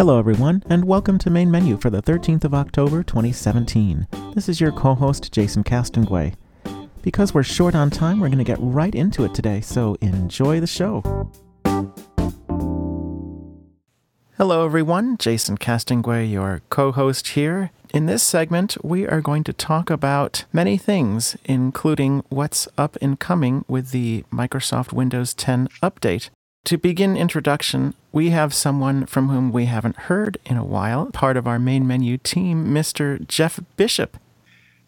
Hello, everyone, and welcome to Main Menu for the 13th of October, 2017. This is your co host, Jason Castonguay. Because we're short on time, we're going to get right into it today, so enjoy the show. Hello, everyone. Jason Castonguay, your co host here. In this segment, we are going to talk about many things, including what's up and coming with the Microsoft Windows 10 update. To begin introduction, we have someone from whom we haven't heard in a while, part of our main menu team, Mr. Jeff Bishop.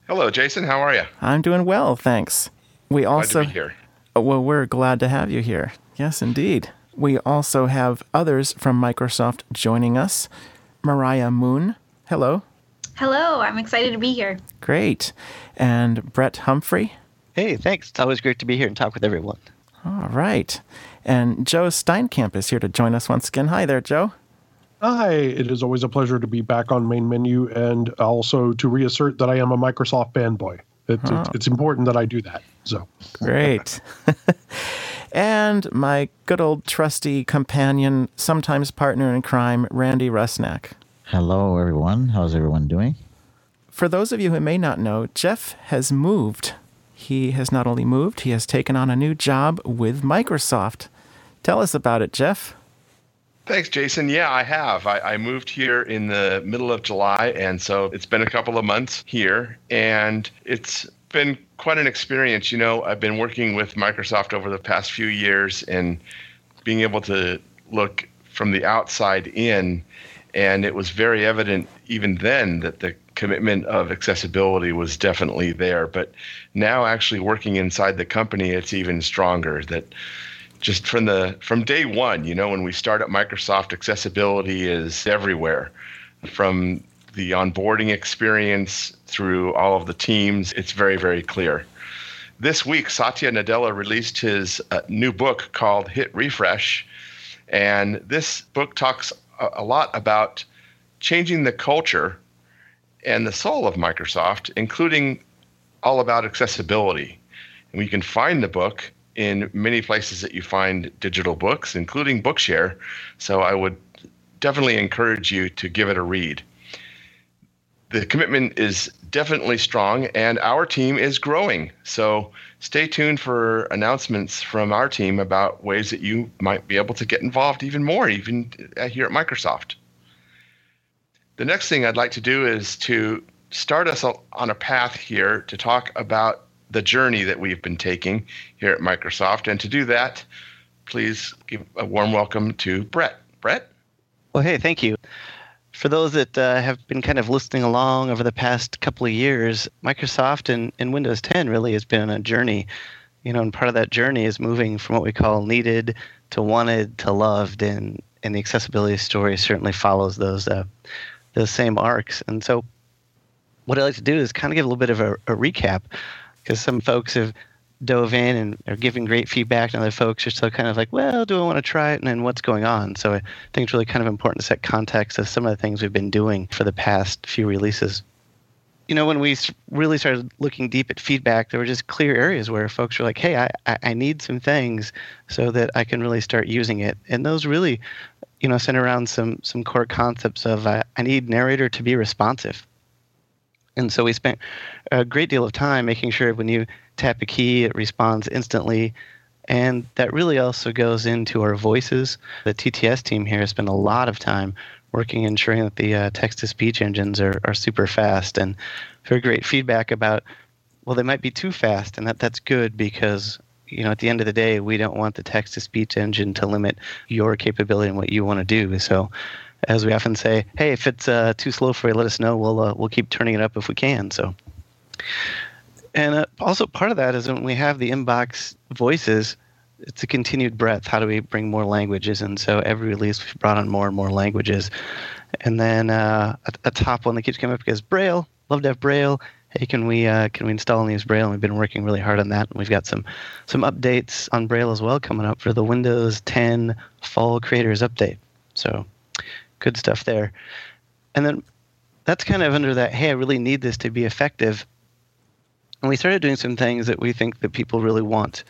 Hello, Jason. How are you? I'm doing well, thanks. We Glad also to be here. Oh, Well, we're glad to have you here. Yes, indeed. We also have others from Microsoft joining us. Mariah Moon. Hello. Hello, I'm excited to be here. Great. And Brett Humphrey. Hey, thanks. It's always great to be here and talk with everyone. All right. And Joe Steinkamp is here to join us once again. Hi there, Joe. Hi, it is always a pleasure to be back on main menu and also to reassert that I am a Microsoft fanboy. It, Oh. it, it's important that I do that. So, Great. and my good old trusty companion, sometimes partner in crime, Randy Rusnak. Hello, everyone. How's everyone doing? For those of you who may not know, Jeff has moved. He has not only moved, he has taken on a new job with Microsoft. Tell us about it, Jeff. Thanks, Jason. Yeah, I have. I, I moved here in the middle of July, and so it's been a couple of months here, and it's been quite an experience. You know, I've been working with Microsoft over the past few years and being able to look from the outside in, and it was very evident even then that the commitment of accessibility was definitely there. But now, actually working inside the company, it's even stronger. That just from the from day one, you know, when we start at Microsoft, accessibility is everywhere. From the onboarding experience through all of the teams, it's very, very clear. This week, Satya Nadella released his uh, new book called Hit Refresh. And this book talks a, a lot about changing the culture and the soul of Microsoft, including all about accessibility. And you can find the book in many places that you find digital books, including Bookshare. So I would definitely encourage you to give it a read. The commitment is definitely strong, and our team is growing. So stay tuned for announcements from our team about ways that you might be able to get involved even more, even uh, here at Microsoft. The next thing I'd like to do is to start us on a path here to talk about the journey that we've been taking here at Microsoft. And to do that, please give a warm welcome to Brett. Brett? Well, hey, thank you. For those that uh, have been kind of listening along over the past couple of years, Microsoft and, and Windows 10 really has been on a journey. You know, and part of that journey is moving from what we call needed to wanted to loved, and and the accessibility story certainly follows those uh, those same arcs. And so, what I like to do is kind of give a little bit of a, a recap because some folks have dove in and are giving great feedback, and other folks are still kind of like, well, do I want to try it? And then what's going on? So I think it's really kind of important to set context of some of the things we've been doing for the past few releases. You know, when we really started looking deep at feedback, there were just clear areas where folks were like, hey, I, I need some things so that I can really start using it. And those really, you know, center around some some core concepts of uh, I need narrator to be responsive. And so we spent a great deal of time making sure when you tap a key, it responds instantly. And that really also goes into our voices. The TTS team here has spent a lot of time working ensuring that the uh, text to speech engines are, are super fast and very great feedback about, well, they might be too fast. And that, that's good because, you know, at the end of the day, we don't want the text to speech engine to limit your capability and what you want to do. So as we often say, hey, if it's uh, too slow for you, let us know. We'll uh, we'll keep turning it up if we can. So, and uh, also part of that is when we have the inbox voices, it's a continued breadth. How do we bring more languages? And so every release we've brought on more and more languages. And then uh, a, a top one that keeps coming up is Braille. Love to have Braille. Hey, can we uh, can we install and use Braille? And we've been working really hard on that. And we've got some some updates on Braille as well coming up for the Windows 10 Fall Creators Update. So good stuff there. And then that's kind of under that. Hey, I really need this to be effective. And we started doing some things that we think that people really want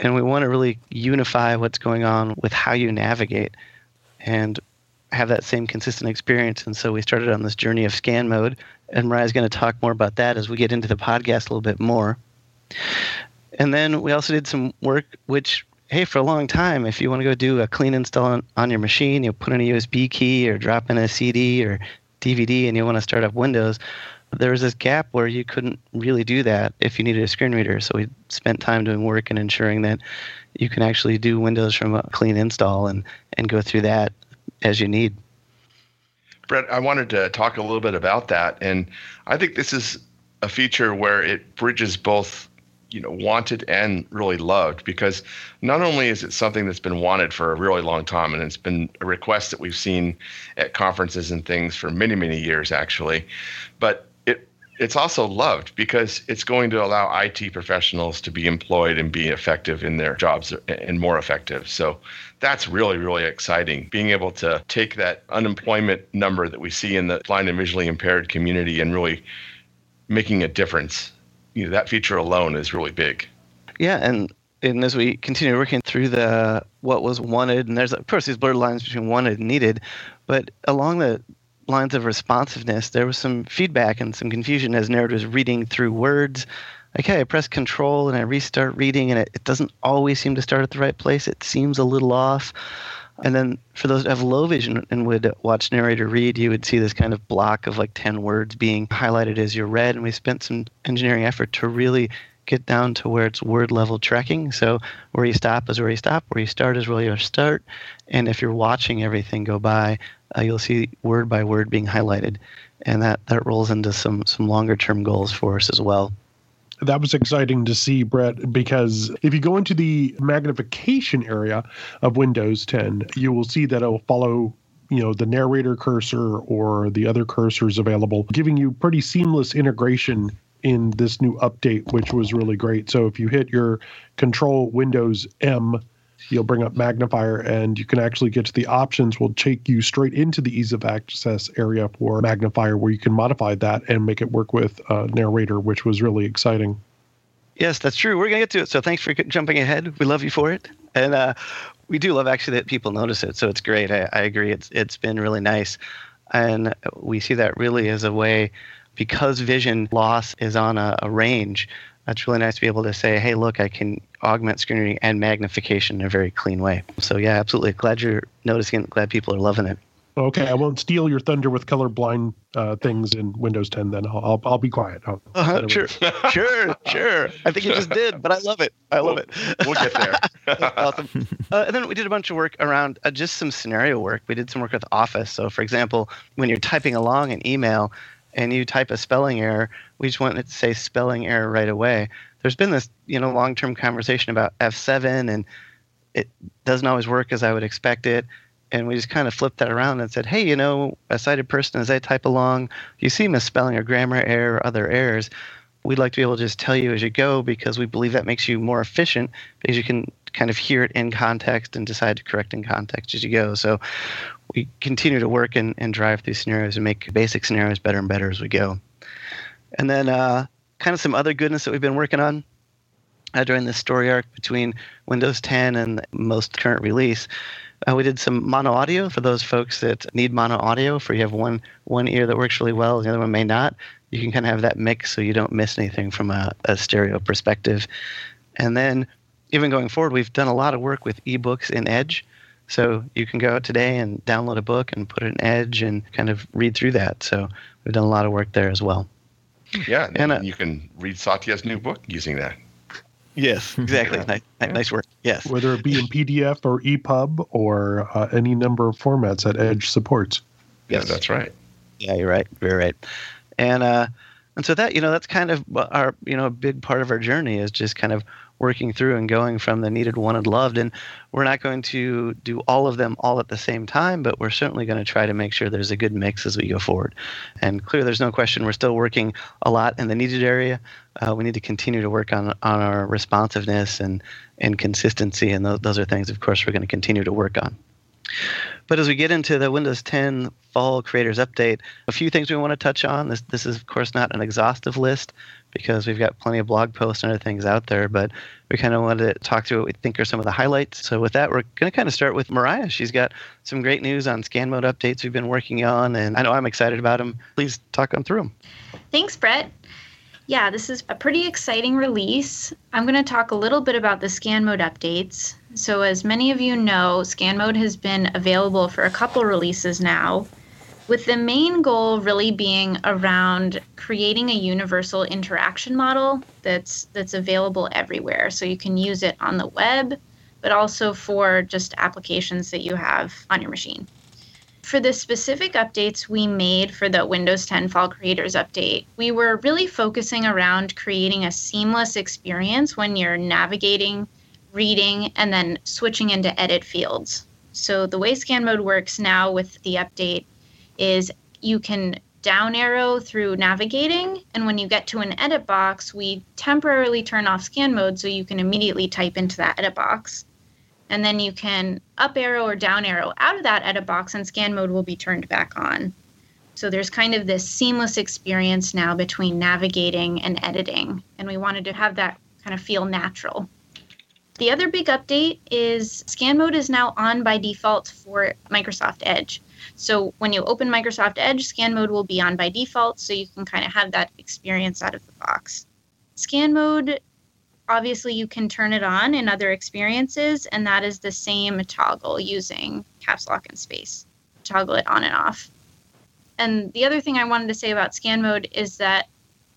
and we want to really unify what's going on with how you navigate and have that same consistent experience. And so we started on this journey of scan mode, and Mariah's going to talk more about that as we get into the podcast a little bit more. And then we also did some work, which, hey, for a long time, if you want to go do a clean install on, on your machine, you put in a USB key or drop in a CD or DVD and you want to start up Windows, there was this gap where you couldn't really do that if you needed a screen reader. So we spent time doing work and ensuring that you can actually do Windows from a clean install and, and go through that as you need. Brett, I wanted to talk a little bit about that. And I think this is a feature where it bridges both you know wanted and really loved because not only is it something that's been wanted for a really long time and it's been a request that we've seen at conferences and things for many many years actually but it's also loved because it's going to allow IT professionals to be employed and be effective in their jobs and more effective. So that's really, really exciting. Being able to take that unemployment number that we see in the blind and visually impaired community and really making a difference. You know, that feature alone is really big. Yeah, and and as we continue working through the what was wanted, and there's of course these blurred lines between wanted and needed, but along the lines of responsiveness, there was some feedback and some confusion as Nerd was reading through words. Okay, I press control and I restart reading, and it, it doesn't always seem to start at the right place. It seems a little off. And then for those that have low vision and would watch narrator read, you would see this kind of block of like 10 words being highlighted as you read. And we spent some engineering effort to really get down to where it's word level tracking. So where you stop is where you stop, where you start is where you start. And if you're watching everything go by, uh, you'll see word by word being highlighted, and that that rolls into some some longer term goals for us as well. That was exciting to see, Brett, because if you go into the magnification area of Windows 10, you will see that it will follow you know the narrator cursor or the other cursors available giving you pretty seamless integration in this new update which was really great. So if you hit your control windows m you'll bring up magnifier and you can actually get to the options will take you straight into the ease of access area for magnifier where you can modify that and make it work with uh, narrator which was really exciting. Yes that's true. We're going to get to it. So thanks for jumping ahead. We love you for it. And uh, we do love actually that people notice it. So it's great. I, I agree. It's it's been really nice. And we see that really as a way because vision loss is on a, a range that's really nice to be able to say, hey, look, I can augment screen reading and magnification in a very clean way. So yeah, absolutely. Glad you're noticing. Glad people are loving it. Okay, I won't steal your thunder with colorblind uh, things in Windows 10. Then I'll I'll, I'll be quiet. I'll, uh-huh, sure, sure, sure. I think you just did, but I love it. I love it. We'll get there. awesome. Uh, and then we did a bunch of work around uh, just some scenario work. We did some work with Office. So, for example, when you're typing along an email, and you type a spelling error, we just want it to say spelling error right away. There's been this, you know, long-term conversation about F7 and it doesn't always work as I would expect it. And we just kind of flipped that around and said, hey, you know, a sighted person, as I type along, you see misspelling or grammar error or other errors. We'd like to be able to just tell you as you go because we believe that makes you more efficient because you can kind of hear it in context and decide to correct in context as you go. So we continue to work and, and drive through scenarios and make basic scenarios better and better as we go. And then uh, kind of some other goodness that we've been working on uh, during this story arc between Windows 10 and most current release. Uh, we did some mono audio for those folks that need mono audio. For you have one one ear that works really well, the other one may not. You can kind of have that mix so you don't miss anything from a, a stereo perspective. And then, even going forward, we've done a lot of work with ebooks in Edge. So you can go out today and download a book and put it in Edge and kind of read through that. So we've done a lot of work there as well. Yeah, and, uh, you can read Satya's new book using that. Yes, exactly. nice, yeah. nice work. Yes. Whether it be in PDF or EPUB or uh, any number of formats that Edge supports. Yes, yeah, that's right. Yeah, you're right. Very right. And uh, and so that you know that's kind of our you know a big part of our journey is just kind of working through and going from the needed, wanted, loved. And we're not going to do all of them all at the same time, but we're certainly going to try to make sure there's a good mix as we go forward. And clear, there's no question we're still working a lot in the needed area. Uh, we need to continue to work on on our responsiveness and and consistency, and those, those are things, of course, we're going to continue to work on. But as we get into the Windows 10 Fall Creators Update, a few things we want to touch on. This, this is, of course, not an exhaustive list because we've got plenty of blog posts and other things out there, but we kind of wanted to talk through what we think are some of the highlights. So, with that, we're going to kind of start with Mariah. She's got some great news on scan mode updates we've been working on, and I know I'm excited about them. Please talk on through them. Thanks, Brett. Yeah, this is a pretty exciting release. I'm going to talk a little bit about the scan mode updates. So, as many of you know, scan mode has been available for a couple releases now, with the main goal really being around creating a universal interaction model that's that's available everywhere. So you can use it on the web, but also for just applications that you have on your machine. For the specific updates we made for the Windows 10 Fall Creators Update, we were really focusing around creating a seamless experience when you're navigating, reading, and then switching into edit fields. So the way scan mode works now with the update is you can down arrow through navigating, and when you get to an edit box, we temporarily turn off scan mode so you can immediately type into that edit box and then you can up arrow or down arrow out of that edit box and scan mode will be turned back on. So there's kind of this seamless experience now between navigating and editing, and we wanted to have that kind of feel natural. The other big update is scan mode is now on by default for Microsoft Edge. So when you open Microsoft Edge, scan mode will be on by default, so you can kind of have that experience out of the box. Scan mode obviously you can turn it on in other experiences, and that is the same toggle using caps lock and space. Toggle it on and off. And the other thing I wanted to say about scan mode is that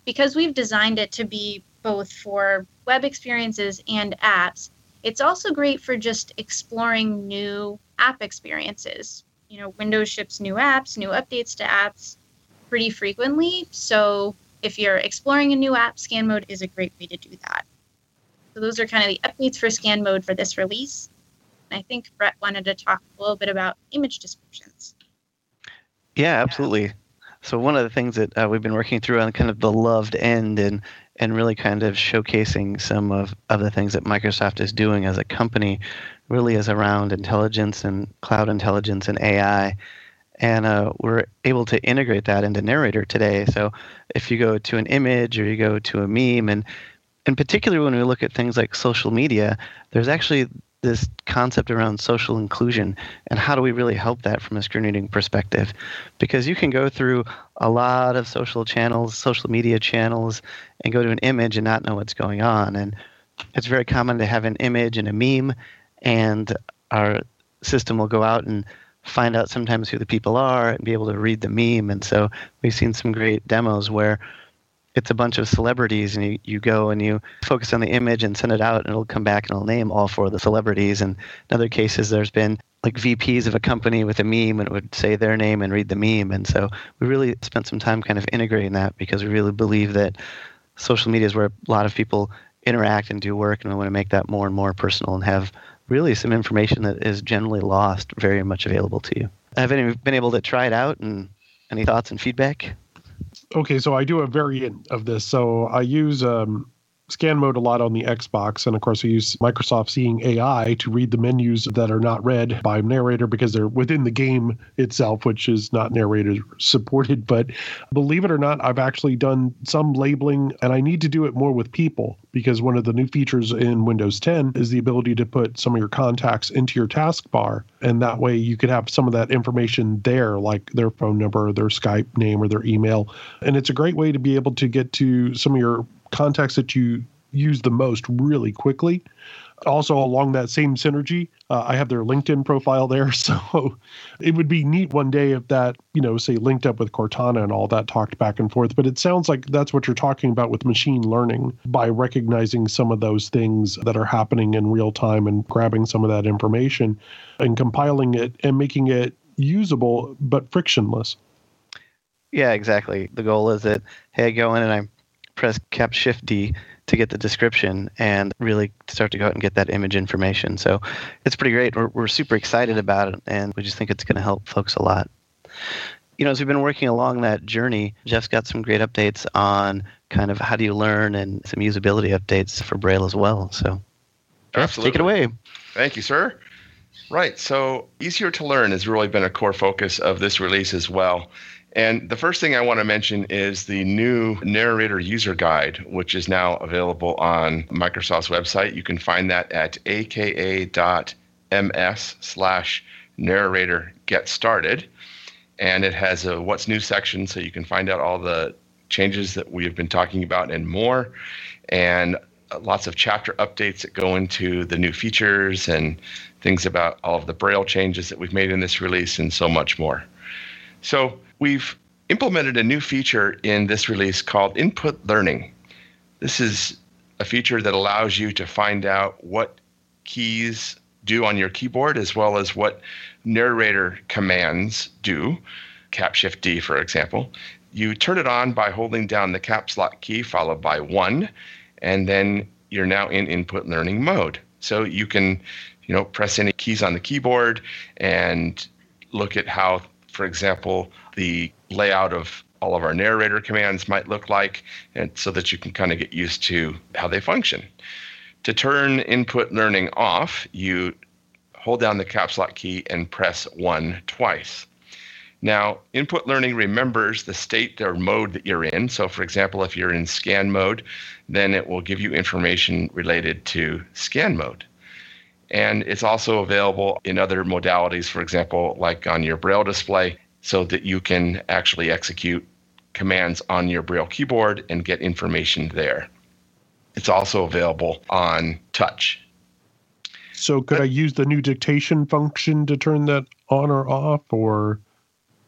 because we've designed it to be both for web experiences and apps, it's also great for just exploring new app experiences. You know, Windows ships new apps, new updates to apps pretty frequently. So if you're exploring a new app, scan mode is a great way to do that. So those are kind of the updates for scan mode for this release. And I think Brett wanted to talk a little bit about image descriptions. Yeah, absolutely. So one of the things that uh, we've been working through on kind of the loved end and and really kind of showcasing some of, of the things that Microsoft is doing as a company really is around intelligence and cloud intelligence and AI. And uh, we're able to integrate that into Narrator today. So if you go to an image or you go to a meme and and particularly when we look at things like social media, there's actually this concept around social inclusion and how do we really help that from a screen reading perspective because you can go through a lot of social channels social media channels and go to an image and not know what's going on and it's very common to have an image and a meme and our system will go out and find out sometimes who the people are and be able to read the meme. And so we've seen some great demos where it's a bunch of celebrities and you, you go and you focus on the image and send it out and it'll come back and it'll name all four of the celebrities. And in other cases there's been like vps of a company with a meme and it would say their name and read the meme. And so we really spent some time kind of integrating that because we really believe that social media is where a lot of people interact and do work and we want to make that more and more personal and have really some information that is generally lost very much available to you have any been able to try it out and any thoughts and feedback okay, so I do a variant of this. So I use um, scan mode a lot on the Xbox. And of course, I use Microsoft Seeing AI to read the menus that are not read by narrator because they're within the game itself, which is not narrator supported. But believe it or not, I've actually done some labeling and I need to do it more with people because one of the new features in Windows 10 is the ability to put some of your contacts into your taskbar. And that way you could have some of that information there, like their phone number, their Skype name, or their email. And it's a great way to be able to get to some of your contacts that you use the most really quickly. Also, along that same synergy, uh, I have their LinkedIn profile there. So it would be neat one day if that, you know, say linked up with Cortana and all that talked back and forth. But it sounds like that's what you're talking about with machine learning by recognizing some of those things that are happening in real time and grabbing some of that information and compiling it and making it usable but frictionless. Yeah, exactly. The goal is that, hey, I go in and I'm press Cap Shift D to get the description and really start to go out and get that image information. So it's pretty great. We're, we're super excited about it and we just think it's going to help folks a lot. You know, as we've been working along that journey, Jeff's got some great updates on kind of how do you learn and some usability updates for Braille as well. So Jeff, Absolutely. take it away. Thank you, sir. Right. So, easier to learn has really been a core focus of this release as well. And the first thing I want to mention is the new narrator user guide, which is now available on Microsoft's website. You can find that at aka.ms slash narrator get started. And it has a what's new section, so you can find out all the changes that we have been talking about and more. And lots of chapter updates that go into the new features and things about all of the Braille changes that we've made in this release and so much more. So, we've implemented a new feature in this release called input learning. This is a feature that allows you to find out what keys do on your keyboard as well as what narrator commands do, cap shift D, for example. You turn it on by holding down the caps lock key followed by one, and then you're now in input learning mode. So you can, you know, press any keys on the keyboard and look at how, for example, the layout of all of our narrator commands might look like, and so that you can kind of get used to how they function. To turn input learning off, you hold down the caps lock key and press one twice. Now, input learning remembers the state or mode that you're in. So, for example, if you're in scan mode, then it will give you information related to scan mode. And it's also available in other modalities, for example, like on your Braille display, so that you can actually execute commands on your Braille keyboard and get information there. It's also available on touch. So could I use the new dictation function to turn that on or off or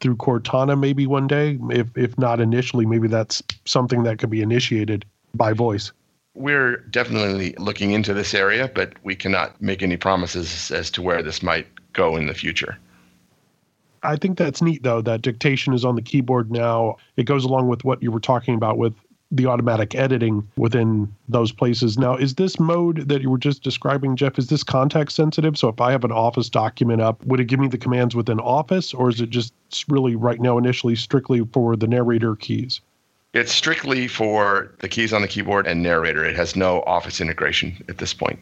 through Cortana maybe one day? If if not initially, maybe that's something that could be initiated by voice. We're definitely looking into this area, but we cannot make any promises as to where this might go in the future. I think that's neat though that dictation is on the keyboard now. It goes along with what you were talking about with the automatic editing within those places. Now, is this mode that you were just describing, Jeff, is this context sensitive? So if I have an Office document up, would it give me the commands within Office or is it just really right now initially strictly for the narrator keys? It's strictly for the keys on the keyboard and narrator. It has no Office integration at this point.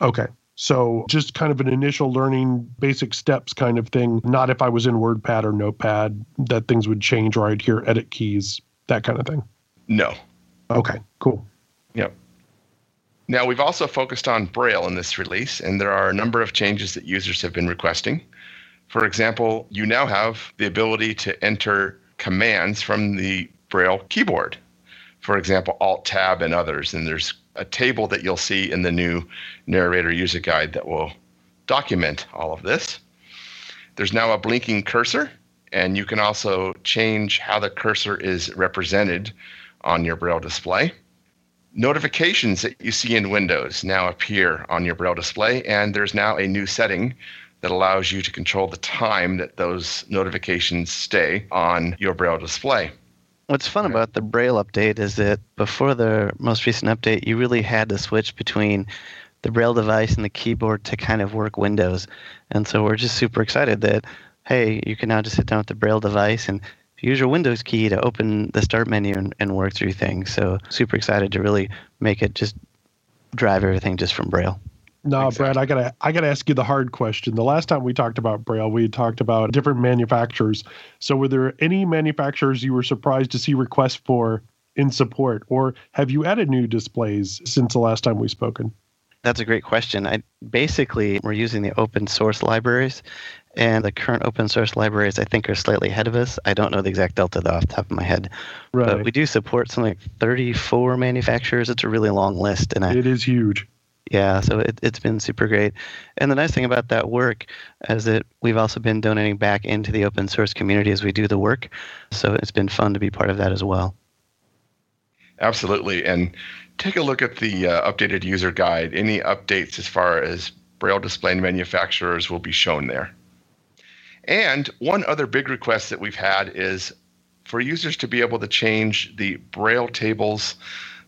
Okay. So just kind of an initial learning basic steps kind of thing. Not if I was in WordPad or Notepad that things would change or I'd hear edit keys, that kind of thing. No. Okay, cool. Yep. Now, we've also focused on Braille in this release, and there are a number of changes that users have been requesting. For example, you now have the ability to enter commands from the Braille keyboard. For example, Alt Tab and others. And there's a table that you'll see in the new narrator user guide that will document all of this. There's now a blinking cursor, and you can also change how the cursor is represented on your Braille display. Notifications that you see in Windows now appear on your Braille display, and there's now a new setting that allows you to control the time that those notifications stay on your Braille display. What's fun about the Braille update is that before the most recent update, you really had to switch between the Braille device and the keyboard to kind of work Windows. And so we're just super excited that, hey, you can now just sit down with the Braille device and use your Windows key to open the start menu and, and work through things. So super excited to really make it just drive everything just from Braille. No, Exactly. Brad, I gotta I gotta ask you the hard question. The last time we talked about Braille, we talked about different manufacturers. So were there any manufacturers you were surprised to see requests for in support? Or have you added new displays since the last time we've spoken? That's a great question. I basically we're using the open source libraries, and the current open source libraries I think are slightly ahead of us. I don't know the exact delta though off the top of my head, Right. but we do support something like 34 manufacturers. It's a really long list, and I, It is huge. Yeah, so it, it's been super great. And the nice thing about that work is that we've also been donating back into the open source community as we do the work. So it's been fun to be part of that as well. Absolutely. And take a look at the uh, updated user guide. Any updates as far as Braille display manufacturers will be shown there. And one other big request that we've had is for users to be able to change the braille tables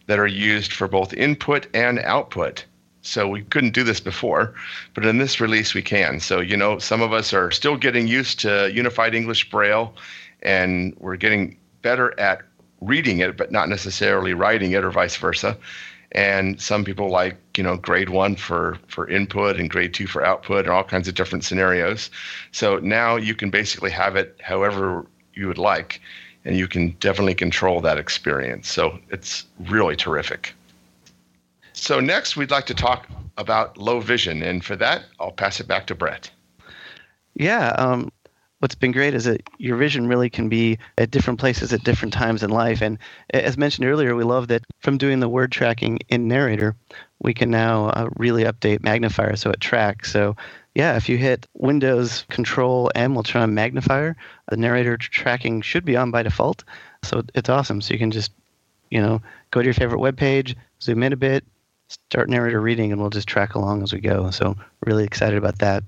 that are used for both input and output. So we couldn't do this before, but in this release we can. So, you know, some of us are still getting used to Unified English Braille and we're getting better at reading it, but not necessarily writing it or vice versa. And some people like, you know, grade one for, for input and grade two for output and all kinds of different scenarios. So now you can basically have it however you would like, and you can definitely control that experience. So it's really terrific. So next, we'd like to talk about low vision, and for that, I'll pass it back to Brett. Yeah, um, what's been great is that your vision really can be at different places at different times in life. And as mentioned earlier, we love that from doing the word tracking in Narrator, we can now uh, really update magnifier so it tracks. So yeah, if you hit Windows Control M, we'll turn on magnifier. The narrator tracking should be on by default. So it's awesome. So you can just, you know, go to your favorite web page, zoom in a bit, start narrator reading, and we'll just track along as we go. So really excited about that.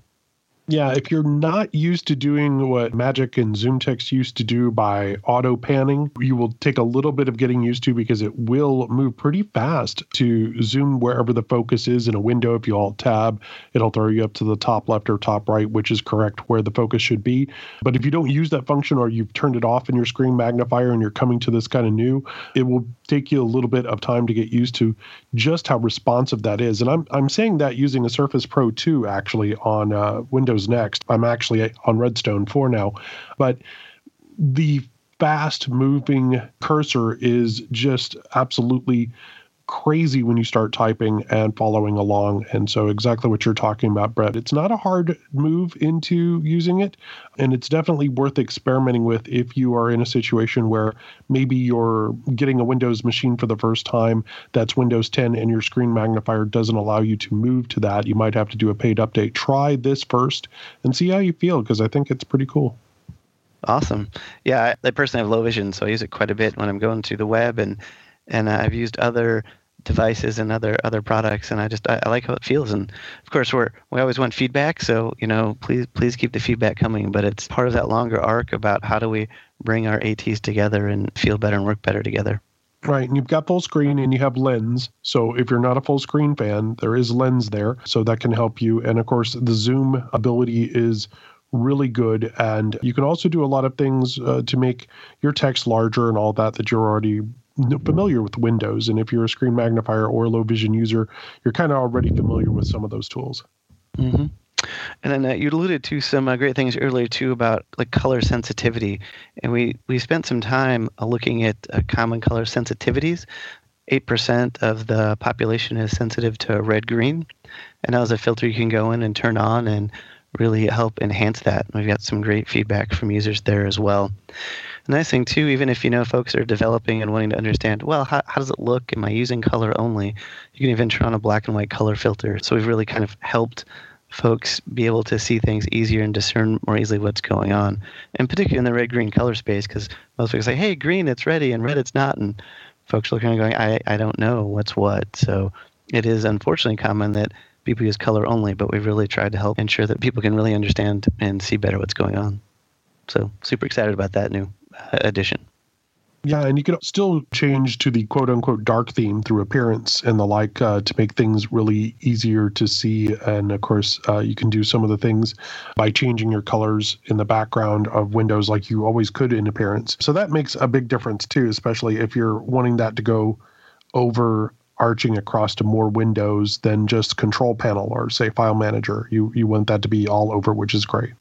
Yeah, if you're not used to doing what Magic and ZoomText used to do by auto panning, you will take a little bit of getting used to because it will move pretty fast to zoom wherever the focus is in a window. If you alt tab, it'll throw you up to the top left or top right, which is correct where the focus should be. But if you don't use that function or you've turned it off in your screen magnifier and you're coming to this kind of new, it will take you a little bit of time to get used to just how responsive that is. And I'm I'm saying that using a Surface Pro 2 actually on uh, Windows Next. I'm actually on Redstone 4 now, but the fast moving cursor is just absolutely crazy when you start typing and following along. And so, exactly what you're talking about, Brett. It's not a hard move into using it. And it's definitely worth experimenting with if you are in a situation where maybe you're getting a Windows machine for the first time that's Windows 10 and your screen magnifier doesn't allow you to move to that. You might have to do a paid update. Try this first and see how you feel because I think it's pretty cool. Awesome. Yeah, I, personally have low vision, so I use it quite a bit when I'm going to the web and and uh, I've used other devices and other other products and I just I, I, like how it feels and of course we're we always want feedback so you know please please keep the feedback coming but it's part of that longer arc about how do we bring our ATs together and feel better and work better together Right, and you've got full screen and you have lens. So if you're not a full screen fan, there is lens there, so that can help you. And of course, the zoom ability is really good and you can also do a lot of things uh, to make your text larger and all that that you're already familiar with Windows. And if you're a screen magnifier or a low vision user, you're kind of already familiar with some of those tools. Mm-hmm. And then uh, you alluded to some uh, great things earlier too about like color sensitivity, and we we spent some time uh, looking at uh, common color sensitivities. Eight percent of the population is sensitive to red green, and that was a filter you can go in and turn on and really help enhance that. We've got some great feedback from users there as well. Nice thing too, even if you know folks are developing and wanting to understand, well, how, how does it look? Am I using color only? You can even turn on a black and white color filter. So we've really kind of helped folks be able to see things easier and discern more easily what's going on. And particularly in the red green color space, because most folks say, hey, green, it's ready, and red, it's not. And folks are looking and going, I, I don't know what's what. So it is unfortunately common that people use color only, but we've really tried to help ensure that people can really understand and see better what's going on. So super excited about that new edition. Yeah, and you can still change to the quote unquote dark theme through appearance and the like uh, to make things really easier to see. And of course, uh, you can do some of the things by changing your colors in the background of windows like you always could in appearance. So that makes a big difference too, especially if you're wanting that to go over arching across to more windows than just control panel or say file manager. You you want that to be all over, which is great.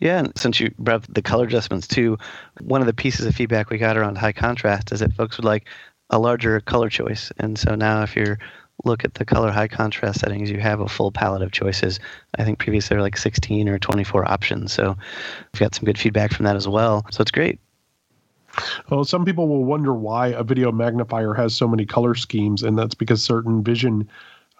Yeah, and since you brought up the color adjustments too, one of the pieces of feedback we got around high contrast is that folks would like a larger color choice. And so now if you look at the color high contrast settings, you have a full palette of choices. I think previously there were like 16 or 24 options. So we've got some good feedback from that as well. So it's great. Well, some people will wonder why a video magnifier has so many color schemes, and that's because certain vision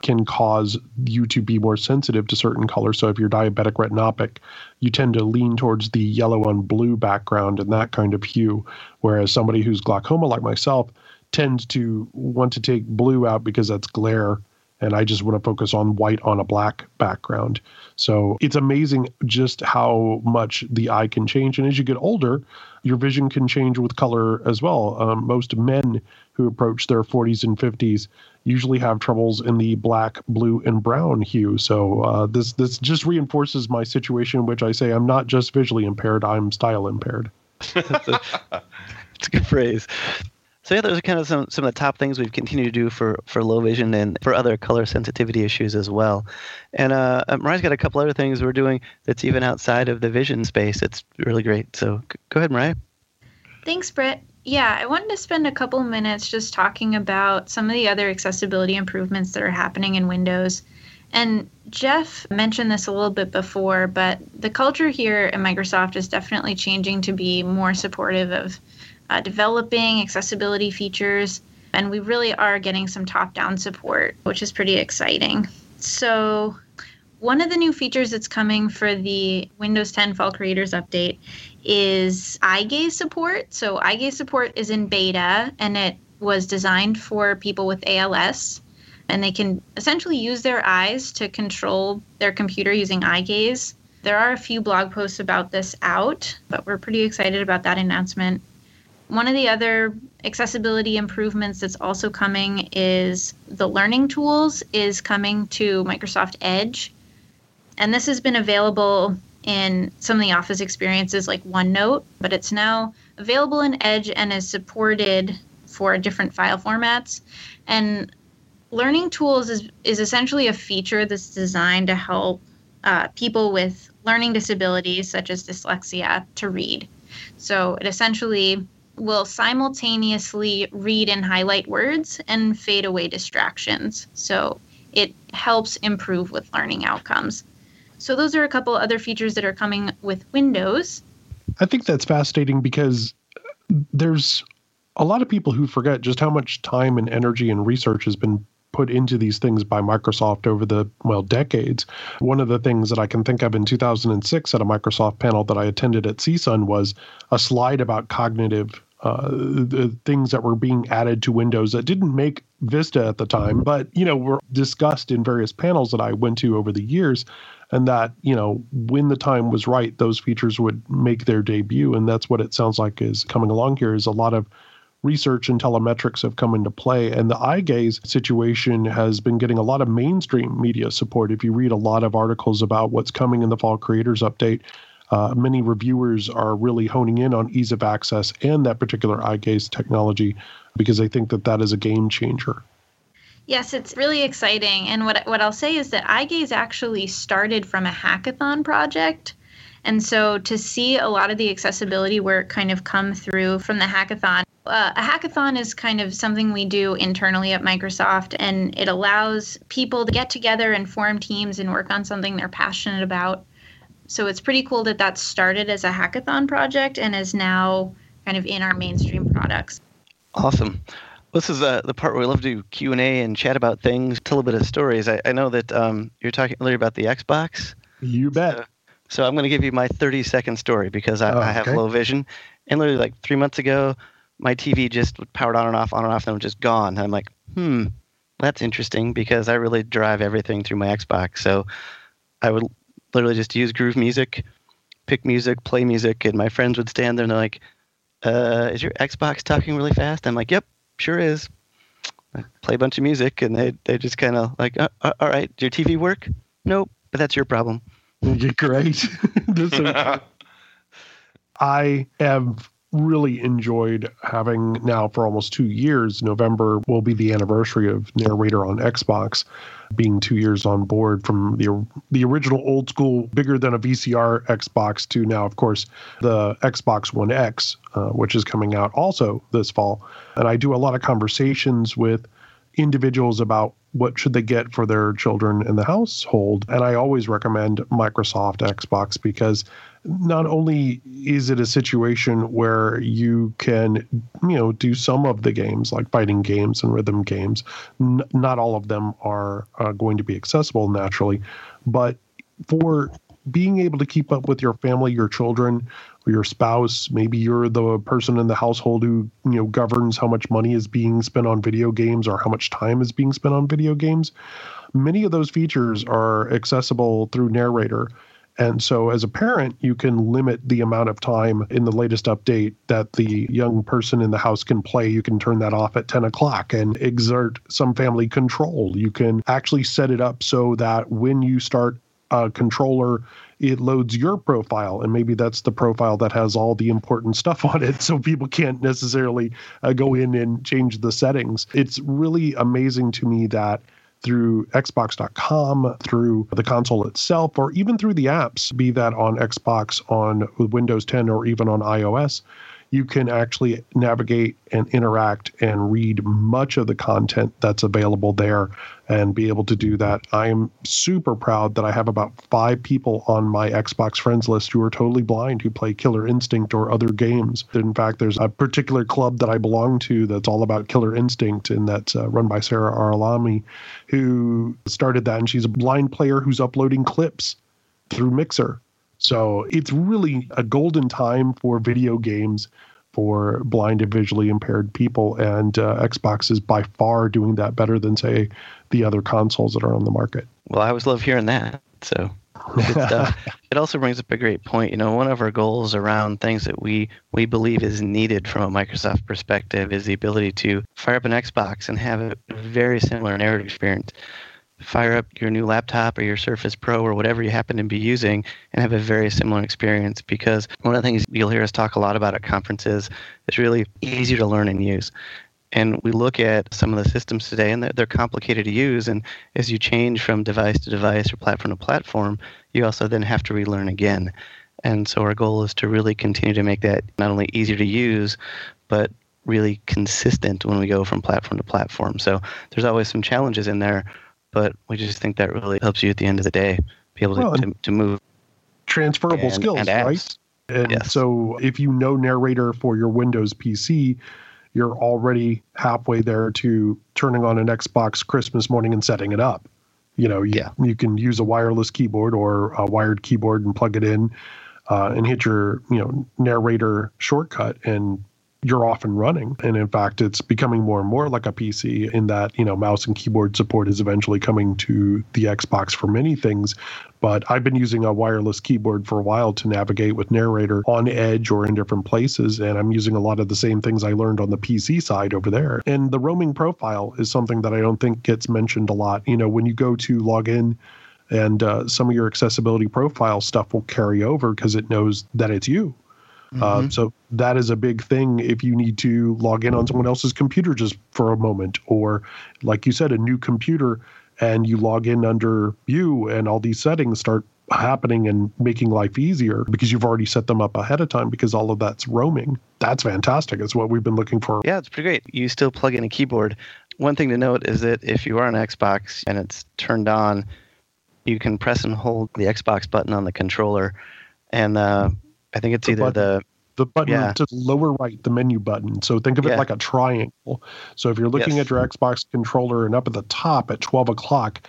can cause you to be more sensitive to certain colors. So if you're diabetic retinopic, you tend to lean towards the yellow and blue background and that kind of hue. Whereas somebody who's glaucoma like myself tends to want to take blue out because that's glare and I just want to focus on white on a black background. So it's amazing just how much the eye can change. And as you get older, your vision can change with color as well. Um, most men who approach their 40s and 50s usually have troubles in the black, blue, and brown hue. So uh, this this just reinforces my situation, which I say I'm not just visually impaired; I'm style impaired. It's a good phrase. So yeah, those are kind of some, some of the top things we've continued to do for, for low vision and for other color sensitivity issues as well. And uh, Mariah's got a couple other things we're doing that's even outside of the vision space. It's really great. So go ahead, Mariah. Thanks, Britt. Yeah, I wanted to spend a couple minutes just talking about some of the other accessibility improvements that are happening in Windows. And Jeff mentioned this a little bit before, but the culture here at Microsoft is definitely changing to be more supportive of uh, developing accessibility features. And we really are getting some top down support, which is pretty exciting. So, one of the new features that's coming for the Windows 10 Fall Creators Update is eye gaze support. So, eye gaze support is in beta and it was designed for people with ALS. And they can essentially use their eyes to control their computer using eye gaze. There are a few blog posts about this out, but we're pretty excited about that announcement. One of the other accessibility improvements that's also coming is the learning tools is coming to Microsoft Edge. And this has been available in some of the Office experiences like OneNote, but it's now available in Edge and is supported for different file formats. And learning tools is, is essentially a feature that's designed to help uh, people with learning disabilities such as dyslexia to read. So it essentially will simultaneously read and highlight words and fade away distractions. So it helps improve with learning outcomes. So those are a couple other features that are coming with Windows. I think that's fascinating because there's a lot of people who forget just how much time and energy and research has been put into these things by Microsoft over the well decades. One of the things that I can think of in 2006 at a Microsoft panel that I attended at CSUN was a slide about cognitive uh, the things that were being added to Windows that didn't make Vista at the time, but you know were discussed in various panels that I went to over the years, and that you know when the time was right, those features would make their debut, and that's what it sounds like is coming along here. Is a lot of research and telemetrics have come into play, and the eye gaze situation has been getting a lot of mainstream media support. If you read a lot of articles about what's coming in the Fall Creators Update, uh, many reviewers are really honing in on ease of access and that particular eye gaze technology because they think that that is a game changer. Yes, it's really exciting. And what what I'll say is that eye gaze actually started from a hackathon project. And so to see a lot of the accessibility work kind of come through from the hackathon, uh, a hackathon is kind of something we do internally at Microsoft, and it allows people to get together and form teams and work on something they're passionate about. So it's pretty cool that that started as a hackathon project and is now kind of in our mainstream products. Awesome. This is uh, the part where we love to do Q and A and chat about things, tell a bit of stories. I, I know that um, you're talking earlier about the Xbox. You bet. So, so I'm going to give you my 30 second story because I, Oh, I have okay. low vision, and literally like three months ago, my TV just powered on and off, on and off, and it was just gone. And I'm like, hmm, that's interesting because I really drive everything through my Xbox. So I would literally just use Groove Music, pick music, play music, and my friends would stand there and they're like, uh, "Is your Xbox talking really fast?" I'm like, "Yep, sure is." I play a bunch of music, and they they just kind of like, uh, uh, "All right, does your TV work?" Nope, but that's your problem. You're great. This is- I have really enjoyed having now for almost two years. November will be the anniversary of Narrator on Xbox, being two years on board from the the original old school, bigger than a VCR Xbox to now, of course, the Xbox One X, uh, which is coming out also this fall. And I do a lot of conversations with individuals about what should they get for their children in the household and i always recommend microsoft xbox because not only is it a situation where you can you know do some of the games like fighting games and rhythm games n- not all of them are uh, going to be accessible naturally but for being able to keep up with your family your children your spouse, maybe you're the person in the household who, you know, governs how much money is being spent on video games or how much time is being spent on video games. Many of those features are accessible through narrator. And so, as a parent, you can limit the amount of time in the latest update that the young person in the house can play. You can turn that off at 10 o'clock and exert some family control. You can actually set it up so that when you start a controller, it loads your profile. And maybe that's the profile that has all the important stuff on it. So people can't necessarily uh, go in and change the settings. It's really amazing to me that through Xbox.com, through the console itself, or even through the apps, be that on Xbox, on Windows 10, or even on iOS, you can actually navigate and interact and read much of the content that's available there and be able to do that. I am super proud that I have about five people on my Xbox friends list who are totally blind who play Killer Instinct or other games. In fact, there's a particular club that I belong to that's all about Killer Instinct, and that's uh, run by Sarah Aralami, who started that. And she's a blind player who's uploading clips through Mixer. So it's really a golden time for video games for blind and visually impaired people. And uh, Xbox is by far doing that better than, say, the other consoles that are on the market. Well, I always love hearing that. So good stuff. it also brings up a great point. You know, one of our goals around things that we we believe is needed from a Microsoft perspective is the ability to fire up an Xbox and have a very similar narrative experience fire up your new laptop or your Surface Pro or whatever you happen to be using and have a very similar experience because one of the things you'll hear us talk a lot about at conferences is really easy to learn and use. And we look at some of the systems today and they're complicated to use. And as you change from device to device or platform to platform, you also then have to relearn again. And so our goal is to really continue to make that not only easier to use, but really consistent when we go from platform to platform. So there's always some challenges in there, but we just think that really helps you at the end of the day be able well, to, to, move transferable and, skills, and right? And yes. so if you know narrator for your Windows PC, you're already halfway there to turning on an Xbox Christmas morning and setting it up. You know, you, yeah. you can use a wireless keyboard or a wired keyboard and plug it in uh, and hit your, you know, narrator shortcut and you're off and running. And in fact, it's becoming more and more like a PC in that, you know, mouse and keyboard support is eventually coming to the Xbox for many things. But I've been using a wireless keyboard for a while to navigate with Narrator on Edge or in different places. And I'm using a lot of the same things I learned on the PC side over there. And the roaming profile is something that I don't think gets mentioned a lot. You know, when you go to log in, and uh, some of your accessibility profile stuff will carry over because it knows that it's you Mm-hmm. Uh, so that is a big thing if you need to log in on someone else's computer just for a moment, or like you said, a new computer, and you log in under you, and all these settings start happening and making life easier because you've already set them up ahead of time because all of that's roaming. That's fantastic. It's what we've been looking for. Yeah, it's pretty great. You still plug in a keyboard. One thing to note is that if you are on Xbox and it's turned on, you can press and hold the Xbox button on the controller, and uh, I think it's the either button, the the button yeah. to the lower right, the menu button. So think of it yeah. like a triangle. So if you're looking yes. at your Xbox controller and up at the top at 12 o'clock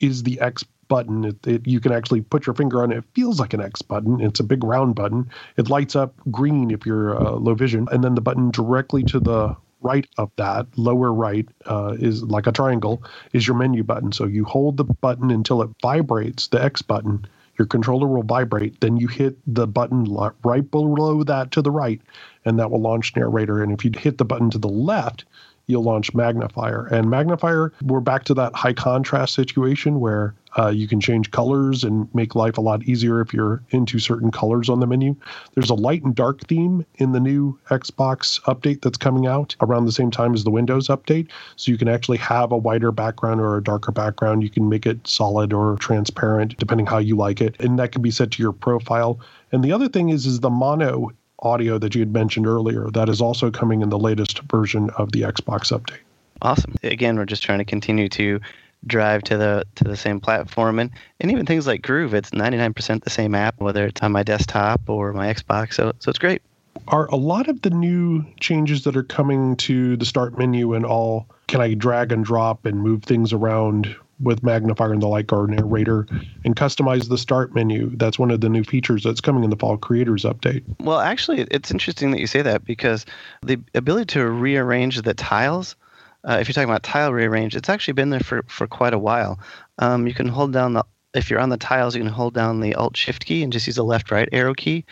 is the X button. It, it, you can actually put your finger on it. It feels like an X button. It's a big round button. It lights up green if you're uh, low vision. And then the button directly to the right of that, lower right, uh, is like a triangle, is your menu button. So you hold the button until it vibrates, the X button your controller will vibrate. Then you hit the button right below that to the right, and that will launch narrator. And if you hit the button to the left, you'll launch magnifier. And magnifier, we're back to that high contrast situation where uh, you can change colors and make life a lot easier if you're into certain colors on the menu. There's a light and dark theme in the new Xbox update that's coming out around the same time as the Windows update. So you can actually have a whiter background or a darker background. You can make it solid or transparent depending how you like it. And that can be set to your profile. And the other thing is is the mono audio that you had mentioned earlier. That is also coming in the latest version of the Xbox update. Awesome. Again, we're just trying to continue to drive to the to the same platform and, and even things like Groove, it's 99% the same app, whether it's on my desktop or my Xbox. So so it's great. Are a lot of the new changes that are coming to the start menu and all can I drag and drop and move things around with magnifier and the light guard narrator and customize the start menu. That's one of the new features that's coming in the fall creators update. Well, actually, it's interesting that you say that because the ability to rearrange the tiles, uh, if you're talking about tile rearrange, it's actually been there for, for quite a while. Um, you can hold down the, if you're on the tiles, you can hold down the Alt Shift key and just use the left right arrow key,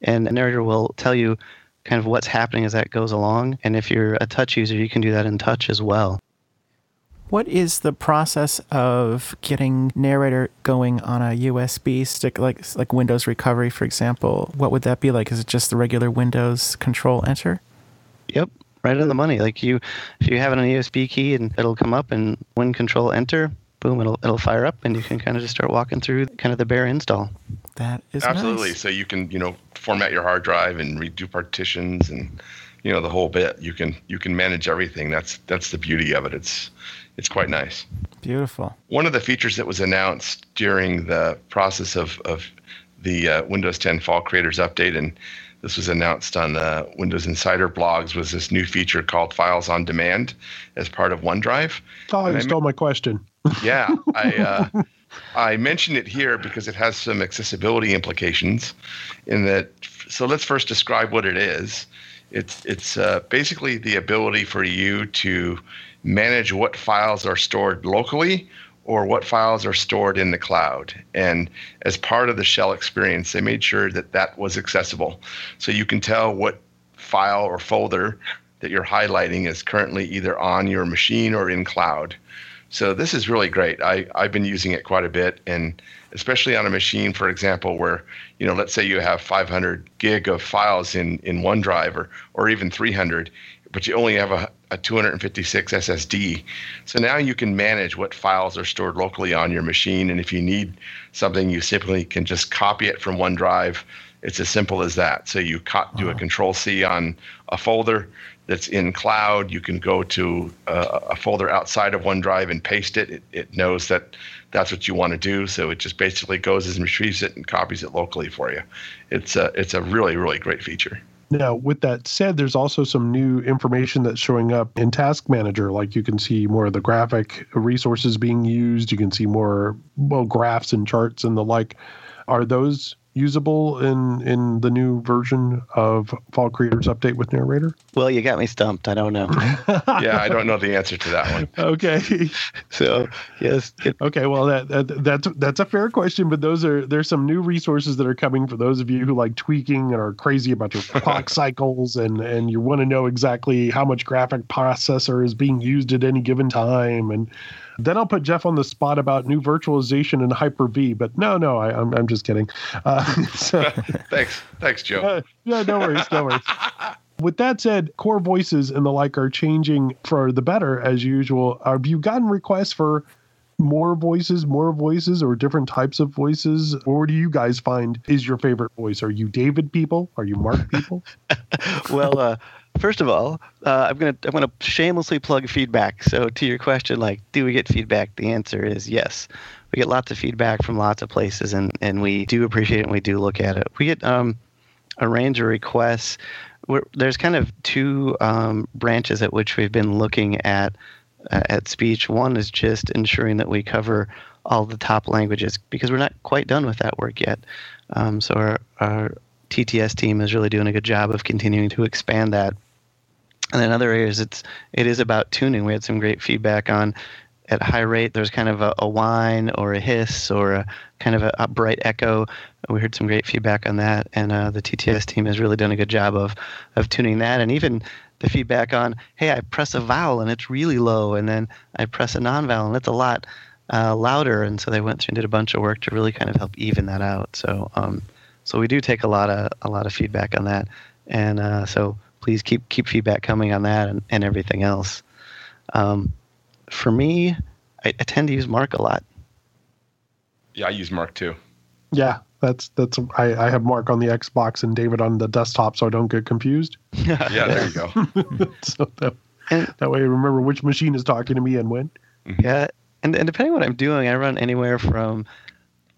and the narrator will tell you kind of what's happening as that goes along. And if you're a touch user, you can do that in touch as well. What is the process of getting narrator going on a USB stick, like like Windows Recovery, for example? What would that be like? Is it just the regular Windows Control Enter? Yep, right on the money. Like you, if you have it on a USB key, and it'll come up, and when Control Enter, boom, it'll it'll fire up, and you can kind of just start walking through kind of the bare install. That is Absolutely. nice. So you can, you know, format your hard drive and redo partitions and, you know, the whole bit. You can you can manage everything. That's that's the beauty of it. It's it's quite nice. Beautiful. One of the features that was announced during the process of of the uh, Windows 10 Fall Creators Update, and this was announced on the Windows Insider blogs, was this new feature called Files on Demand as part of OneDrive. Oh, And you I stole my question. yeah, I uh, I mention it here because it has some accessibility implications. In that, so let's first describe what it is. It's it's uh, basically the ability for you to manage what files are stored locally or what files are stored in the cloud. And as part of the shell experience, they made sure that that was accessible, so you can tell what file or folder that you're highlighting is currently either on your machine or in cloud. So this is really great. I, I've been using it quite a bit, and especially on a machine, for example, where you know, let's say you have 500 gig of files in in OneDrive or or even 300, but you only have a, a 256 SSD. So now you can manage what files are stored locally on your machine, and if you need something, you simply can just copy it from OneDrive. It's as simple as that. So you co- do a Control C on a folder that's in cloud. You can go to a, a folder outside of OneDrive and paste it. it. It knows that that's what you want to do, so it just basically goes and retrieves it and copies it locally for you. It's a it's a really really great feature. Now, with that said, there's also some new information that's showing up in Task Manager. Like you can see more of the graphic resources being used. You can see more well graphs and charts and the like. Are those usable in in the new version of Fall Creators Update with Narrator? Well, you got me stumped. I don't know. Yeah, I don't know the answer to that one. Okay. so yes, it, Okay, well that, that that's that's a fair question, but those are there's some new resources that are coming for those of you who like tweaking and are crazy about your clock cycles and and you want to know exactly how much graphic processor is being used at any given time and then I'll put Jeff on the spot about new virtualization and Hyper V, but no, no, I, I'm I'm just kidding. Uh, so, Thanks, thanks, Joe. uh, yeah, no worries, no worries. With that said, core voices and the like are changing for the better as usual. Have you gotten requests for more voices, more voices, or different types of voices? Or what do you guys find is your favorite voice? Are you David people? Are you Mark people? well, uh, first of all, uh, I'm gonna I'm gonna shamelessly plug feedback. So to your question, like, do we get feedback? The answer is yes. We get lots of feedback from lots of places, and and we do appreciate it. and We do look at it. We get um, a range of requests. We're, there's kind of two um, branches at which we've been looking at uh, at speech. One is just ensuring that we cover all the top languages because we're not quite done with that work yet. Um, so our, our TTS team is really doing a good job of continuing to expand that. And in other areas, it's it is about tuning. We had some great feedback on at high rate. There's kind of a, a whine or a hiss or a kind of a, a bright echo. We heard some great feedback on that, and uh, the TTS team has really done a good job of of tuning that. And even the feedback on, hey, I press a vowel and it's really low, and then I press a non-vowel and it's a lot uh, louder. And so they went through and did a bunch of work to really kind of help even that out. So um, so we do take a lot of a lot of feedback on that, and uh, so please keep keep feedback coming on that and, and everything else. Um, for me, I, I tend to use Mark a lot. Yeah, I use Mark too. yeah, that's that's I, I have Mark on the Xbox and David on the desktop, so I don't get confused. Yeah, there you go. so that, And- that way I remember which machine is talking to me and when. Yeah, and, and depending on what I'm doing, I run anywhere from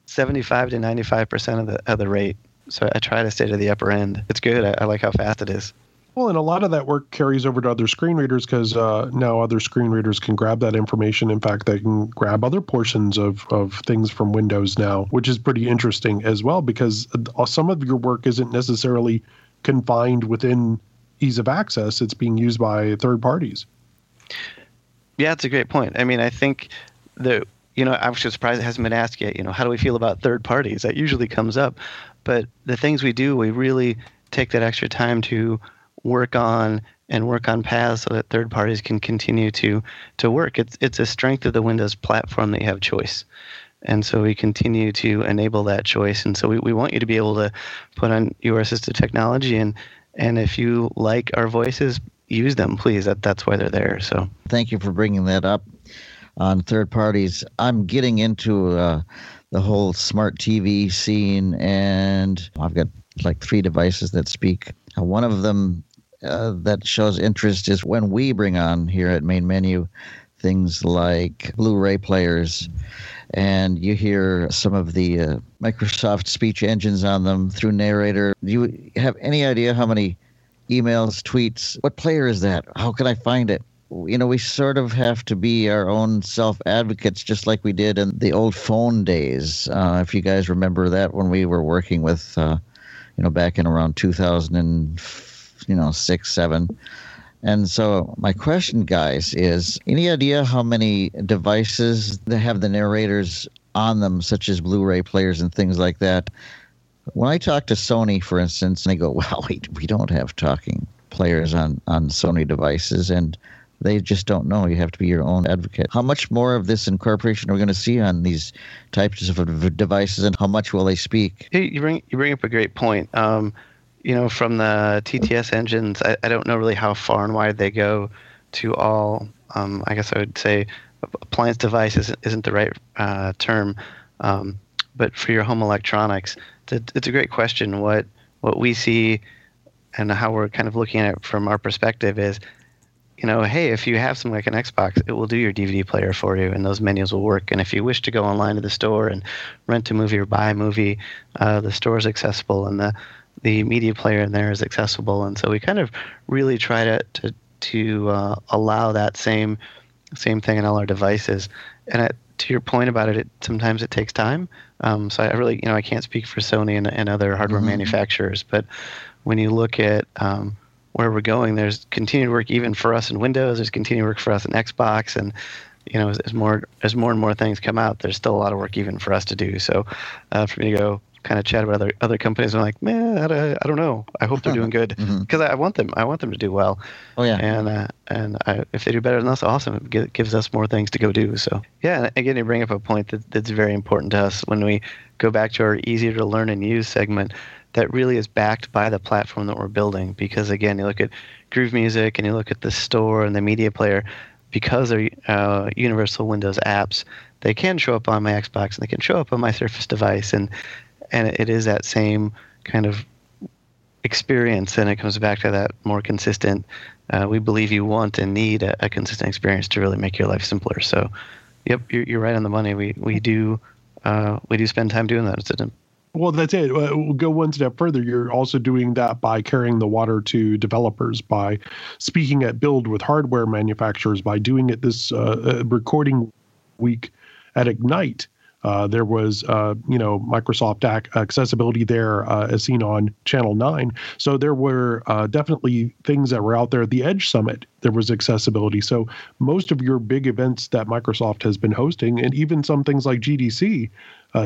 75 to 95 percent of the of the rate. So I try to stay to the upper end. It's good. I, I like how fast it is. Well, and a lot of that work carries over to other screen readers because uh, now other screen readers can grab that information. In fact, they can grab other portions of, of things from Windows now, which is pretty interesting as well because uh, some of your work isn't necessarily confined within ease of access, it's being used by third parties. Yeah, it's a great point. I mean, I think the you know, I was just surprised it hasn't been asked yet. You know, how do we feel about third parties? That usually comes up, but the things we do, we really take that extra time to work on and work on paths so that third parties can continue to to work. It's it's a strength of the Windows platform that you have choice. And so we continue to enable that choice. And so we, we want you to be able to put on your assistive technology and and if you like our voices, use them, please. That that's why they're there. So thank you for bringing that up on third parties. I'm getting into uh, the whole smart TV scene, and I've got like three devices that speak. One of them uh, that shows interest is when we bring on here at Main Menu things like Blu-ray players, and you hear some of the uh, Microsoft speech engines on them through narrator. Do you have any idea how many emails, tweets? What player is that? How can I find it? You know, we sort of have to be our own self advocates, just like we did in the old phone days. Uh, if you guys remember that when we were working with, uh, you know, back in around 2000 and you know six, seven. And so, my question, guys, is any idea how many devices that have the narrators on them, such as Blu ray players and things like that? When I talk to Sony, for instance, and they go, well, we, we don't have talking players on, on Sony devices, and they just don't know. You have to be your own advocate. How much more of this incorporation are we going to see on these types of devices, and how much will they speak? Hey, you bring you bring up a great point. Um, you know, from the TTS engines, I, I don't know really how far and wide they go to all. Um, I guess I would say appliance devices isn't the right uh, term, um, but for your home electronics, it's a, it's a great question. What what we see and how we're kind of looking at it from our perspective is, you know, hey, if you have something like an Xbox, it will do your DVD player for you, and those menus will work. And if you wish to go online to the store and rent a movie or buy a movie, uh, the store is accessible, and the the media player in there is accessible, and so we kind of really try to to, to uh, allow that same same thing in all our devices. And it, to your point about it, it sometimes it takes time. Um, so I really, you know, I can't speak for Sony and, and other hardware mm-hmm. manufacturers, but when you look at um, where we're going, there's continued work even for us in Windows. There's continued work for us in Xbox, and you know, as, as more as more and more things come out, there's still a lot of work even for us to do. So uh, for me to go kind of chat about other other companies. I'm like, man, I, I don't know. I hope they're doing good because mm-hmm. I want them. I want them to do well. Oh yeah. And uh, and I, if they do better than us, awesome. It gives us more things to go do. So yeah. again, you bring up a point that, that's very important to us when we go back to our easier to learn and use segment. That really is backed by the platform that we're building. Because again, you look at Groove Music and you look at the store and the media player. Because they're uh, universal Windows apps, they can show up on my Xbox and they can show up on my Surface device, and and it is that same kind of experience and it comes back to that more consistent uh, we believe you want and need a, a, consistent experience to really make your life simpler so yep you're, you're right on the money we we do uh, we do spend time doing that it's a, well, that's it. Uh, we'll go one step further. You're also doing that by carrying the water to developers, by speaking at Build with hardware manufacturers, by doing it this uh, uh recording week at Ignite uh, there was, uh, you know, Microsoft ac- accessibility there uh, as seen on Channel 9. So there were uh, definitely things that were out there. At the Edge Summit, there was accessibility. So most of your big events that Microsoft has been hosting, and even some things like GDC,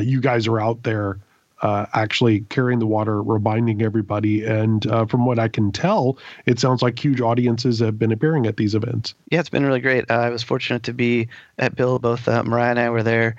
you guys are out there uh, actually carrying the water, reminding everybody. And uh, from what I can tell, it sounds like huge audiences have been appearing at these events. Yeah, it's been really great. Uh, I was fortunate to be at Build. Both Mariah and I were there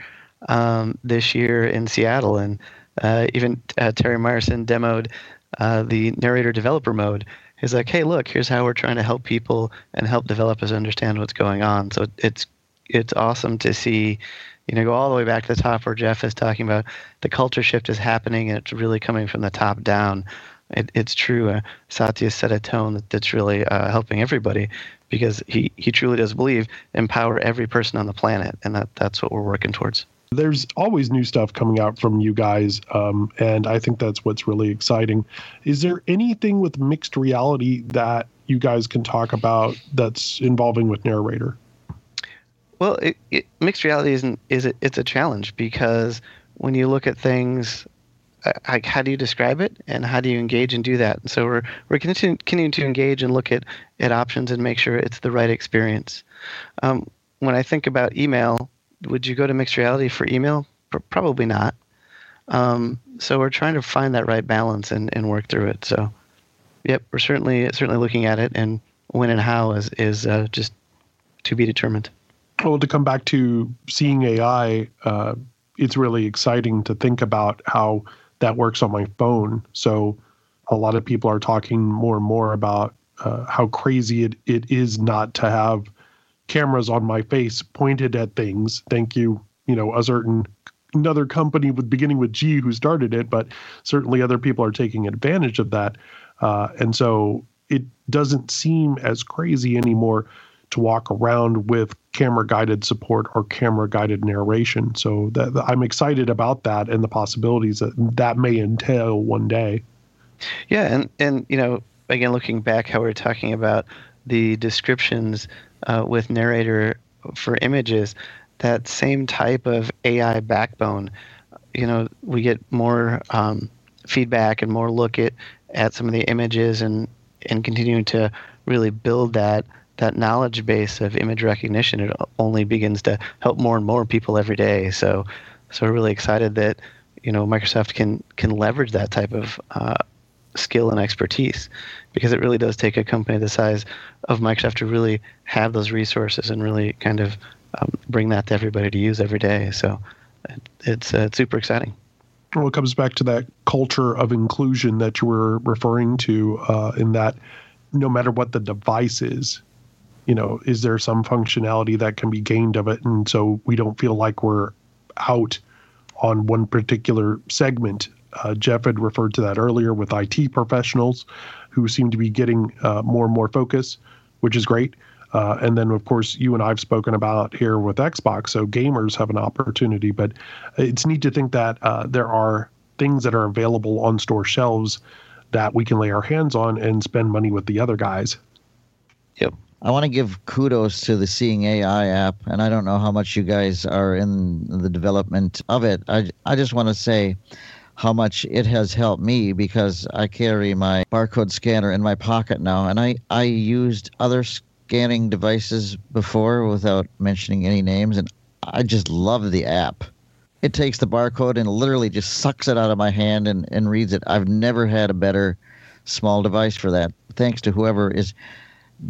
um, this year in Seattle, and uh, even uh, Terry Myerson demoed uh, the narrator developer mode. He's like, "Hey, look, here's how we're trying to help people and help developers understand what's going on." So it's it's awesome to see, you know, go all the way back to the top where Jeff is talking about the culture shift is happening and it's really coming from the top down. It, it's true. Uh, Satya set a tone that, that's really uh, helping everybody because he, he truly does believe empower every person on the planet, and that, that's what we're working towards. There's always new stuff coming out from you guys, um, and I think that's what's really exciting. Is there anything with mixed reality that you guys can talk about that's involving with narrator? Well, it, it, mixed reality isn't is it, it's a challenge because when you look at things, uh, like how do you describe it and how do you engage and do that? And so we're we're continuing, to engage and look at at options and make sure it's the right experience. Um, when I think about email, would you go to mixed reality for email? Probably not. Um, so we're trying to find that right balance and, and work through it. So, yep, we're certainly certainly looking at it, and when and how is is uh, just to be determined. Well, to come back to seeing AI, uh, it's really exciting to think about how that works on my phone. So a lot of people are talking more and more about uh, how crazy it, it is not to have cameras on my face pointed at things. Thank you, you know, a certain another company with beginning with G who started it, but certainly other people are taking advantage of that. Uh, and so it doesn't seem as crazy anymore to walk around with camera guided support or camera guided narration. So that, I'm excited about that and the possibilities that that may entail one day. Yeah, and and you know, again, looking back, how we are talking about the descriptions uh, with narrator for images, that same type of AI backbone. You know, we get more um, feedback and more look at at some of the images and and continuing to really build that that knowledge base of image recognition, it only begins to help more and more people every day. So, so we're really excited that you know Microsoft can can leverage that type of uh, skill and expertise because it really does take a company the size of Microsoft to really have those resources and really kind of um, bring that to everybody to use every day. So it's, uh, it's super exciting. Well, it comes back to that culture of inclusion that you were referring to, uh, in that no matter what the device is, you know, is there some functionality that can be gained of it? And so we don't feel like we're out on one particular segment. Uh, Jeff had referred to that earlier with IT professionals who seem to be getting uh, more and more focus, which is great. Uh, and then, of course, you and I have spoken about here with Xbox, so gamers have an opportunity. But it's neat to think that uh, there are things that are available on store shelves that we can lay our hands on and spend money with the other guys. Yep. I want to give kudos to the Seeing AI app, and I don't know how much you guys are in the development of it. I, I just want to say how much it has helped me because I carry my barcode scanner in my pocket now, and I, I used other scanning devices before without mentioning any names, and I just love the app. It takes the barcode and literally just sucks it out of my hand and, and reads it. I've never had a better small device for that. Thanks to whoever is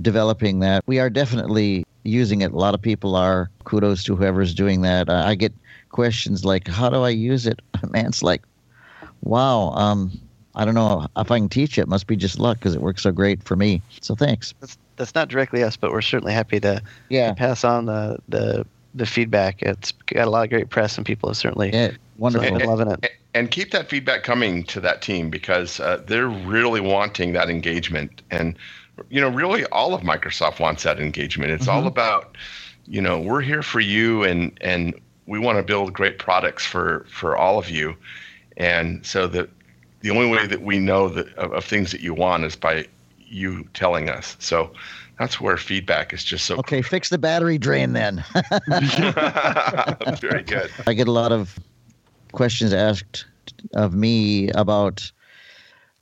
developing that. We are definitely using it. A lot of people are. Kudos to whoever's doing that. I get questions like, "How do I use it?" Man, it's like, wow. Um, I don't know if I can teach it. it must be just luck because it works so great for me. So thanks. That's, that's not directly us, but we're certainly happy to, yeah. to pass on the, the the feedback. It's got a lot of great press, and people are certainly yeah, wonderful, and, loving it. And keep that feedback coming to that team because uh, they're really wanting that engagement. And you know, really all of Microsoft wants that engagement. It's mm-hmm. all about, you know, we're here for you and and we want to build great products for for all of you. And so the the only way that we know that of, of things that you want is by you telling us. So that's where feedback is just so okay fix the battery drain then very good i get a lot of questions asked of me about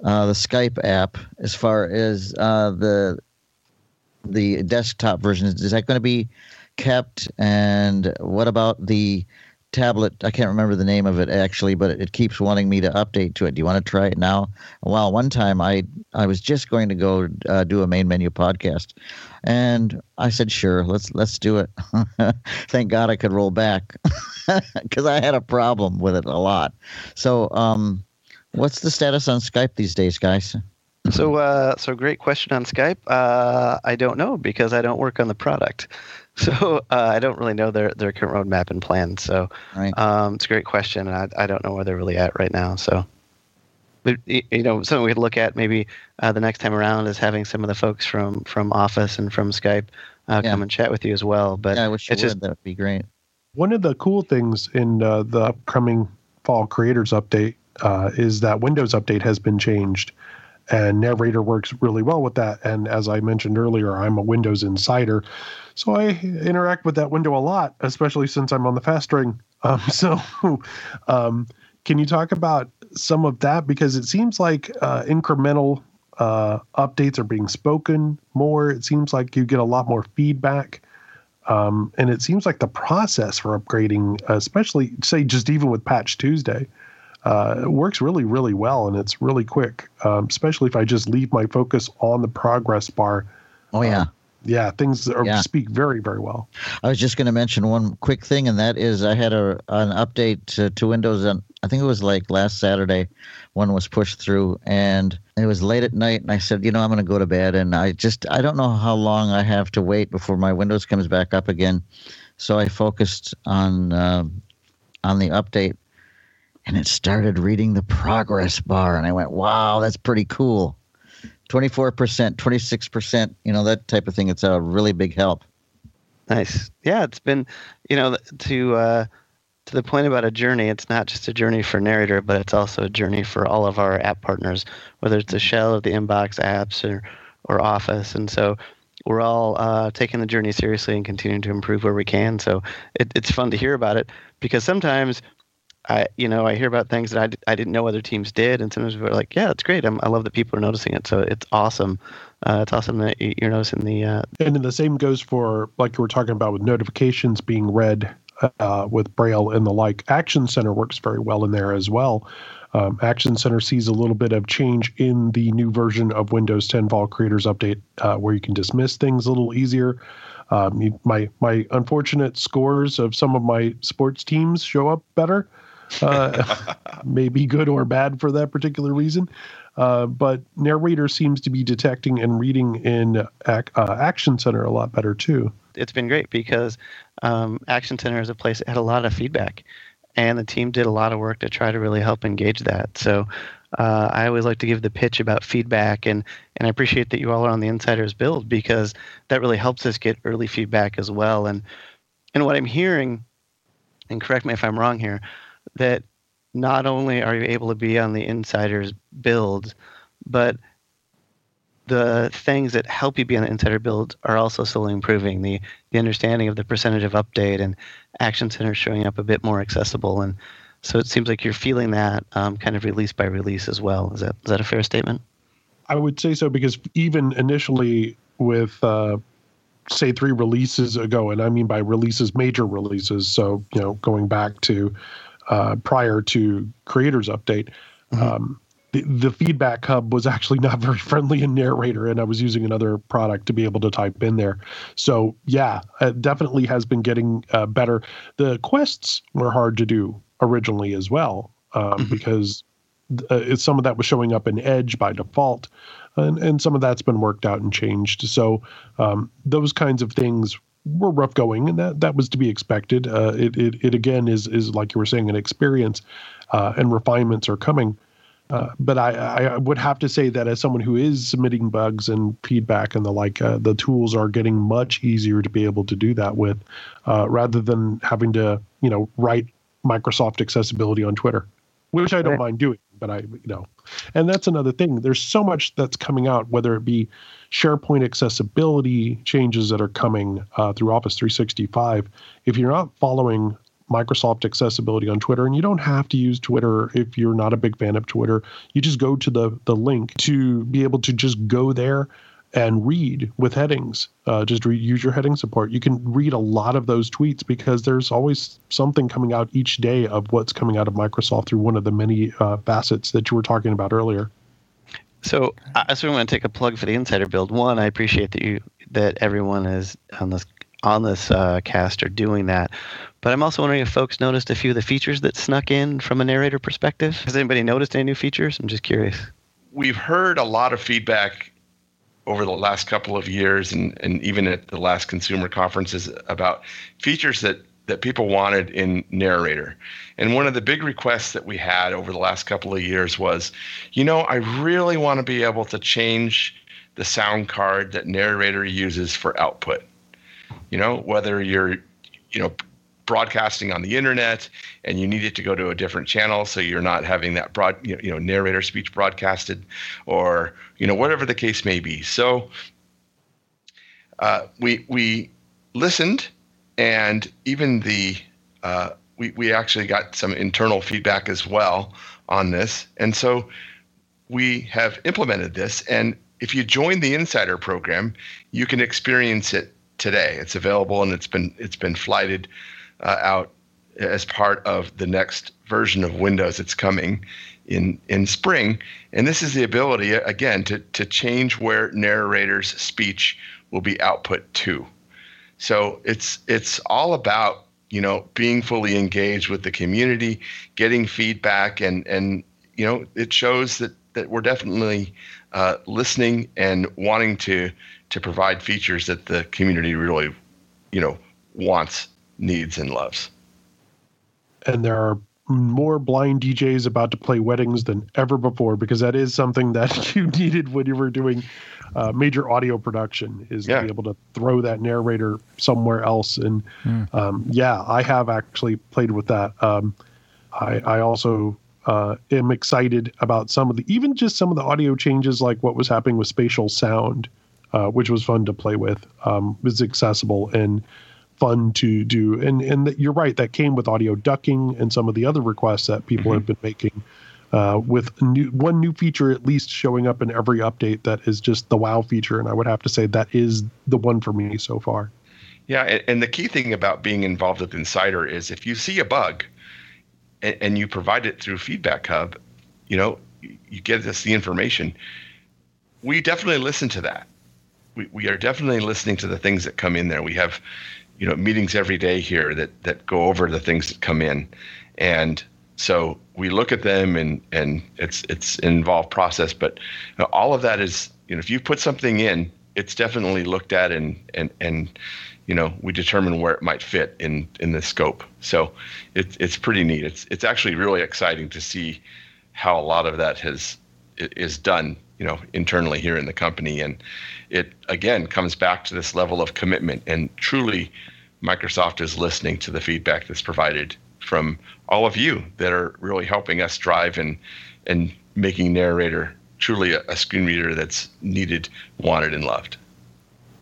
uh, the Skype app as far as uh, the the desktop version. Is that going to be kept? And what about the tablet? I can't remember the name of it actually, but it, it keeps wanting me to update to it. Do you want to try it now? Well, one time I I was just going to go uh, do a main menu podcast, and I said sure, let's let's do it. Thank God I could roll back because I had a problem with it a lot. So um, What's the status on Skype these days, guys? So, uh, so great question on Skype. Uh, I don't know because I don't work on the product, so uh, I don't really know their their current roadmap and plan. So, right. um, it's a great question, and I, I don't know where they're really at right now. So, but you know, something we could look at maybe uh, the next time around is having some of the folks from from Office and from Skype uh, yeah. come and chat with you as well. But yeah, I wish it's would. just that would be great One of the cool things in uh, the upcoming fall creators update uh, is that Windows update has been changed, and Narrator works really well with that. And as I mentioned earlier, I'm a Windows insider, so I interact with that window a lot, especially since I'm on the fast ring. Um, so, um, can you talk about some of that because it seems like uh, incremental uh, updates are being spoken more. It seems like you get a lot more feedback. Um, and it seems like the process for upgrading, especially say just even with Patch Tuesday, uh, works really, really well and it's really quick. Um, especially if I just leave my focus on the progress bar. Oh yeah, yeah, things are, Yeah. speak very, very well. I was just going to mention one quick thing, and that is I had a an update to, to Windows. On, I think it was like last Saturday. One was pushed through, and it was late at night. And I said, you know, I'm going to go to bed, and I just I don't know how long I have to wait before my Windows comes back up again. So I focused on um on the update, and it started reading the progress bar, and I went, wow, that's pretty cool. 24%, 26%, you know, that type of thing. It's a really big help. Nice. Yeah, it's been, you know, to uh, to the point about a journey. It's not just a journey for narrator, but it's also a journey for all of our app partners, whether it's the shell of the inbox apps or or Office. And so we're all uh, taking the journey seriously and continuing to improve where we can. So it, it's fun to hear about it because sometimes. I, you know, I hear about things that I, d- I didn't know other teams did, and sometimes we're like, "Yeah, it's great. I'm, I love that people are noticing it." So it's awesome. Uh, it's awesome that you're noticing the uh, And the same goes for, like you were talking about, with notifications being read uh, with Braille and the like. Action Center works very well in there as well. Um, Action Center sees a little bit of change in the new version of Windows 10 Fall Creators Update, uh, where you can dismiss things a little easier. Um, you, my my unfortunate scores of some of my sports teams show up better. Uh, maybe good or bad for that particular reason. Uh, but narrator seems to be detecting and reading in ac- uh, Action Center a lot better too. it's been great because um, Action Center is a place that had a lot of feedback, and the team did a lot of work to try to really help engage that. So uh, I always like to give the pitch about feedback, and and I appreciate that you all are on the Insiders Build because that really helps us get early feedback as well. And and what I'm hearing, and correct me if I'm wrong here, that not only are you able to be on the Insiders Build, but the things that help you be on the insider build are also slowly improving. The the understanding of the percentage of update and action center showing up a bit more accessible, and so it seems like you're feeling that um, kind of release by release as well. Is that is that a fair statement? I would say so because even initially with uh, say three releases ago, and I mean by releases, major releases. So you know, going back to uh, prior to Creators Update, um, the, the feedback hub was actually not very friendly in Narrator, and I was using another product to be able to type in there. So yeah, it definitely has been getting uh, better. The quests were hard to do originally as well um, because uh, it's some of that was showing up in Edge by default, and, and some of that's been worked out and changed. So um, those kinds of things were rough going, and that that was to be expected. Uh, it, it it again is is like you were saying an experience, uh, and refinements are coming. Uh, but I, I would have to say that as someone who is submitting bugs and feedback and the like, uh, the tools are getting much easier to be able to do that with, uh, rather than having to, you know, write Microsoft accessibility on Twitter, which I don't mind doing. But I, you know, and that's another thing. There's so much that's coming out, whether it be SharePoint accessibility changes that are coming uh, through Office 365. If you're not following Microsoft accessibility on Twitter, and you don't have to use Twitter if you're not a big fan of Twitter. You just go to the the link to be able to just go there and read with headings. Uh, just re- use your heading support. You can read a lot of those tweets because there's always something coming out each day of what's coming out of Microsoft through one of the many uh, facets that you were talking about earlier. So I I sort of want to take a plug for the insider build. One, I appreciate that you that everyone is on this on this uh, cast are doing that. But I'm also wondering if folks noticed a few of the features that snuck in from a narrator perspective. Has anybody noticed any new features? I'm just curious. we've heard a lot of feedback over the last couple of years and, and even at the last consumer conferences about features that, that people wanted in narrator. And one of the big requests that we had over the last couple of years was you know i really want to be able to change the sound card that narrator uses for output. You know whether you're you know broadcasting on the internet and you need it to go to a different channel so you're not having that broad you know, narrator speech broadcasted or you know whatever the case may be. So uh, we we listened and even the uh, we, we actually got some internal feedback as well on this. And so we have implemented this and if you join the insider program you can experience it today. It's available and it's been it's been flighted uh, out as part of the next version of windows that's coming in in spring. And this is the ability again to to change where narrator's speech will be output to. So it's it's all about you know being fully engaged with the community getting feedback and and you know it shows that that we're definitely uh, listening and wanting to to provide features that the community really you know wants needs and loves and there are more blind DJs about to play weddings than ever before because that is something that you needed when you were doing uh, major audio production is Yeah. to be able to throw that narrator somewhere else. And um, yeah, I have actually played with that. Um, I, I also uh, am excited about some of the even just some of the audio changes, like what was happening with spatial sound, uh, which was fun to play with. Um, was accessible and fun to do. And and that you're right, that came with audio ducking and some of the other requests that people have been making. Uh, with new, one new feature at least showing up in every update that is just the wow feature, and I would have to say that is the one for me so far. Yeah, and, and the key thing about being involved with Insider is if you see a bug and, and you provide it through Feedback Hub, you know, you, get us the information. We definitely listen to that. We, we are definitely listening to the things that come in there. We have, you know, meetings every day here that that go over the things that come in, and so we look at them and and it's it's an involved process. But you know, all of that is, you know, if you put something in, it's definitely looked at and and and you know we determine where it might fit in in the scope. So it's it's pretty neat. It's it's actually really exciting to see how a lot of that has is done you know internally here in the company. And it again comes back to this level of commitment. And truly microsoft is listening to the feedback that's provided from all of you that are really helping us drive and and making narrator truly a, a screen reader that's needed wanted and loved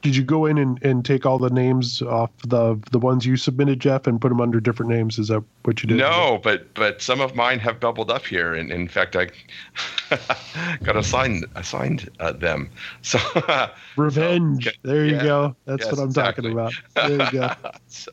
Did you go in and, and take all the names off the the ones you submitted, Jeff, and put them under different names? Is that what you did? No, but but some of mine have bubbled up here, and in fact, I got assigned assigned uh, them. So Revenge. okay. There you Yeah. go. That's Yes, what I'm exactly. talking about. There you go. so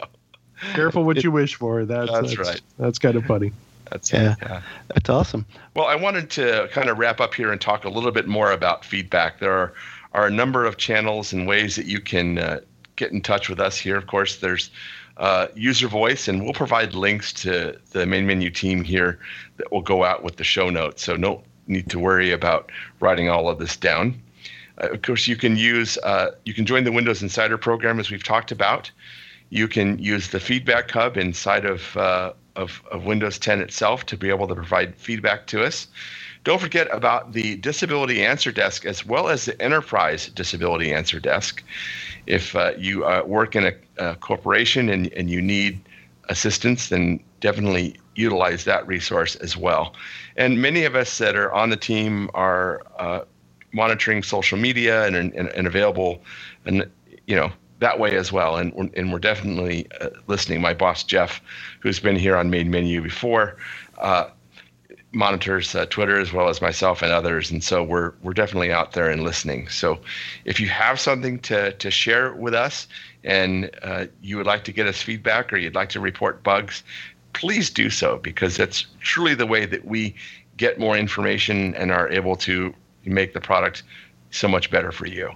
Careful what you wish for. That's That's that's, right. That's kind of funny. that's Yeah. yeah. That's awesome. Well, I wanted to kind of wrap up here and talk a little bit more about feedback. There are, are a number of channels and ways that you can uh, get in touch with us here. Of course, there's uh, user voice, and we'll provide links to the main menu team here that will go out with the show notes. So no need to worry about writing all of this down. Uh, of course, you can use uh, you can join the Windows Insider program as we've talked about. You can use the feedback hub inside of, uh, of of Windows 10 itself to be able to provide feedback to us. Don't forget about the Disability Answer Desk as well as the Enterprise Disability Answer Desk. If uh, you uh, work in a, a corporation and, and you need assistance, then definitely utilize that resource as well. And many of us that are on the team are uh, monitoring social media and, and, and available, and you know that way as well. And we're- and we're definitely uh, listening. My boss Jeff, who's been here on Main Menu before. Uh, monitors uh, Twitter as well as myself and others, and so we're we're definitely out there and listening. So, if you have something to to share with us, and uh, you would like to get us feedback or you'd like to report bugs, please do so because that's truly the way that we get more information and are able to make the product so much better for you.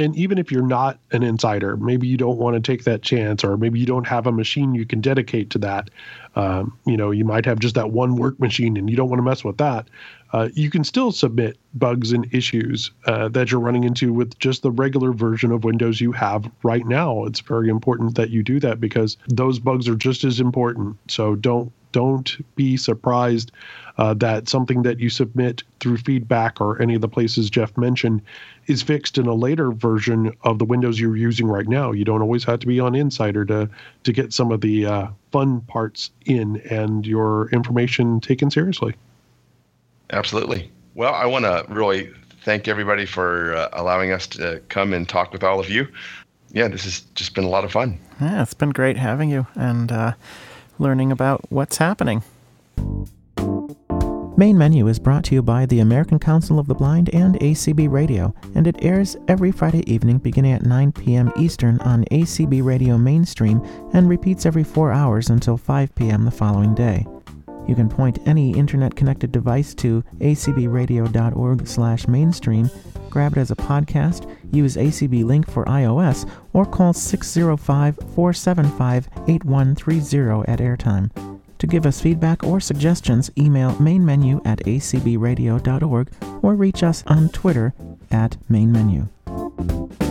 And even if you're not an insider, maybe you don't want to take that chance, or maybe you don't have a machine you can dedicate to that. Um, you know, you might have just that one work machine, and you don't want to mess with that. Uh, you can still submit bugs and issues uh, that you're running into with just the regular version of Windows you have right now. It's very important that you do that because those bugs are just as important. So don't don't be surprised uh, that something that you submit through feedback or any of the places Jeff mentioned is fixed in a later version of the Windows you're using right now. You don't always have to be on Insider to to get some of the uh, fun parts in and your information taken seriously. Absolutely. Well, I want to really thank everybody for uh, allowing us to come and talk with all of you. Yeah, this has just been a lot of fun. Yeah, it's been great having you and uh, learning about what's happening. Main Menu is brought to you by the American Council of the Blind and ACB Radio, and it airs every Friday evening beginning at 9 p.m. Eastern on ACB Radio Mainstream and repeats every four hours until 5 p.m. the following day. You can point any internet-connected device to acbradio.org/mainstream, grab it as a podcast, use ACB Link for iOS, or call 605-475-8130 at airtime. To give us feedback or suggestions, email mainmenu at acbradio.org or reach us on Twitter at mainmenu.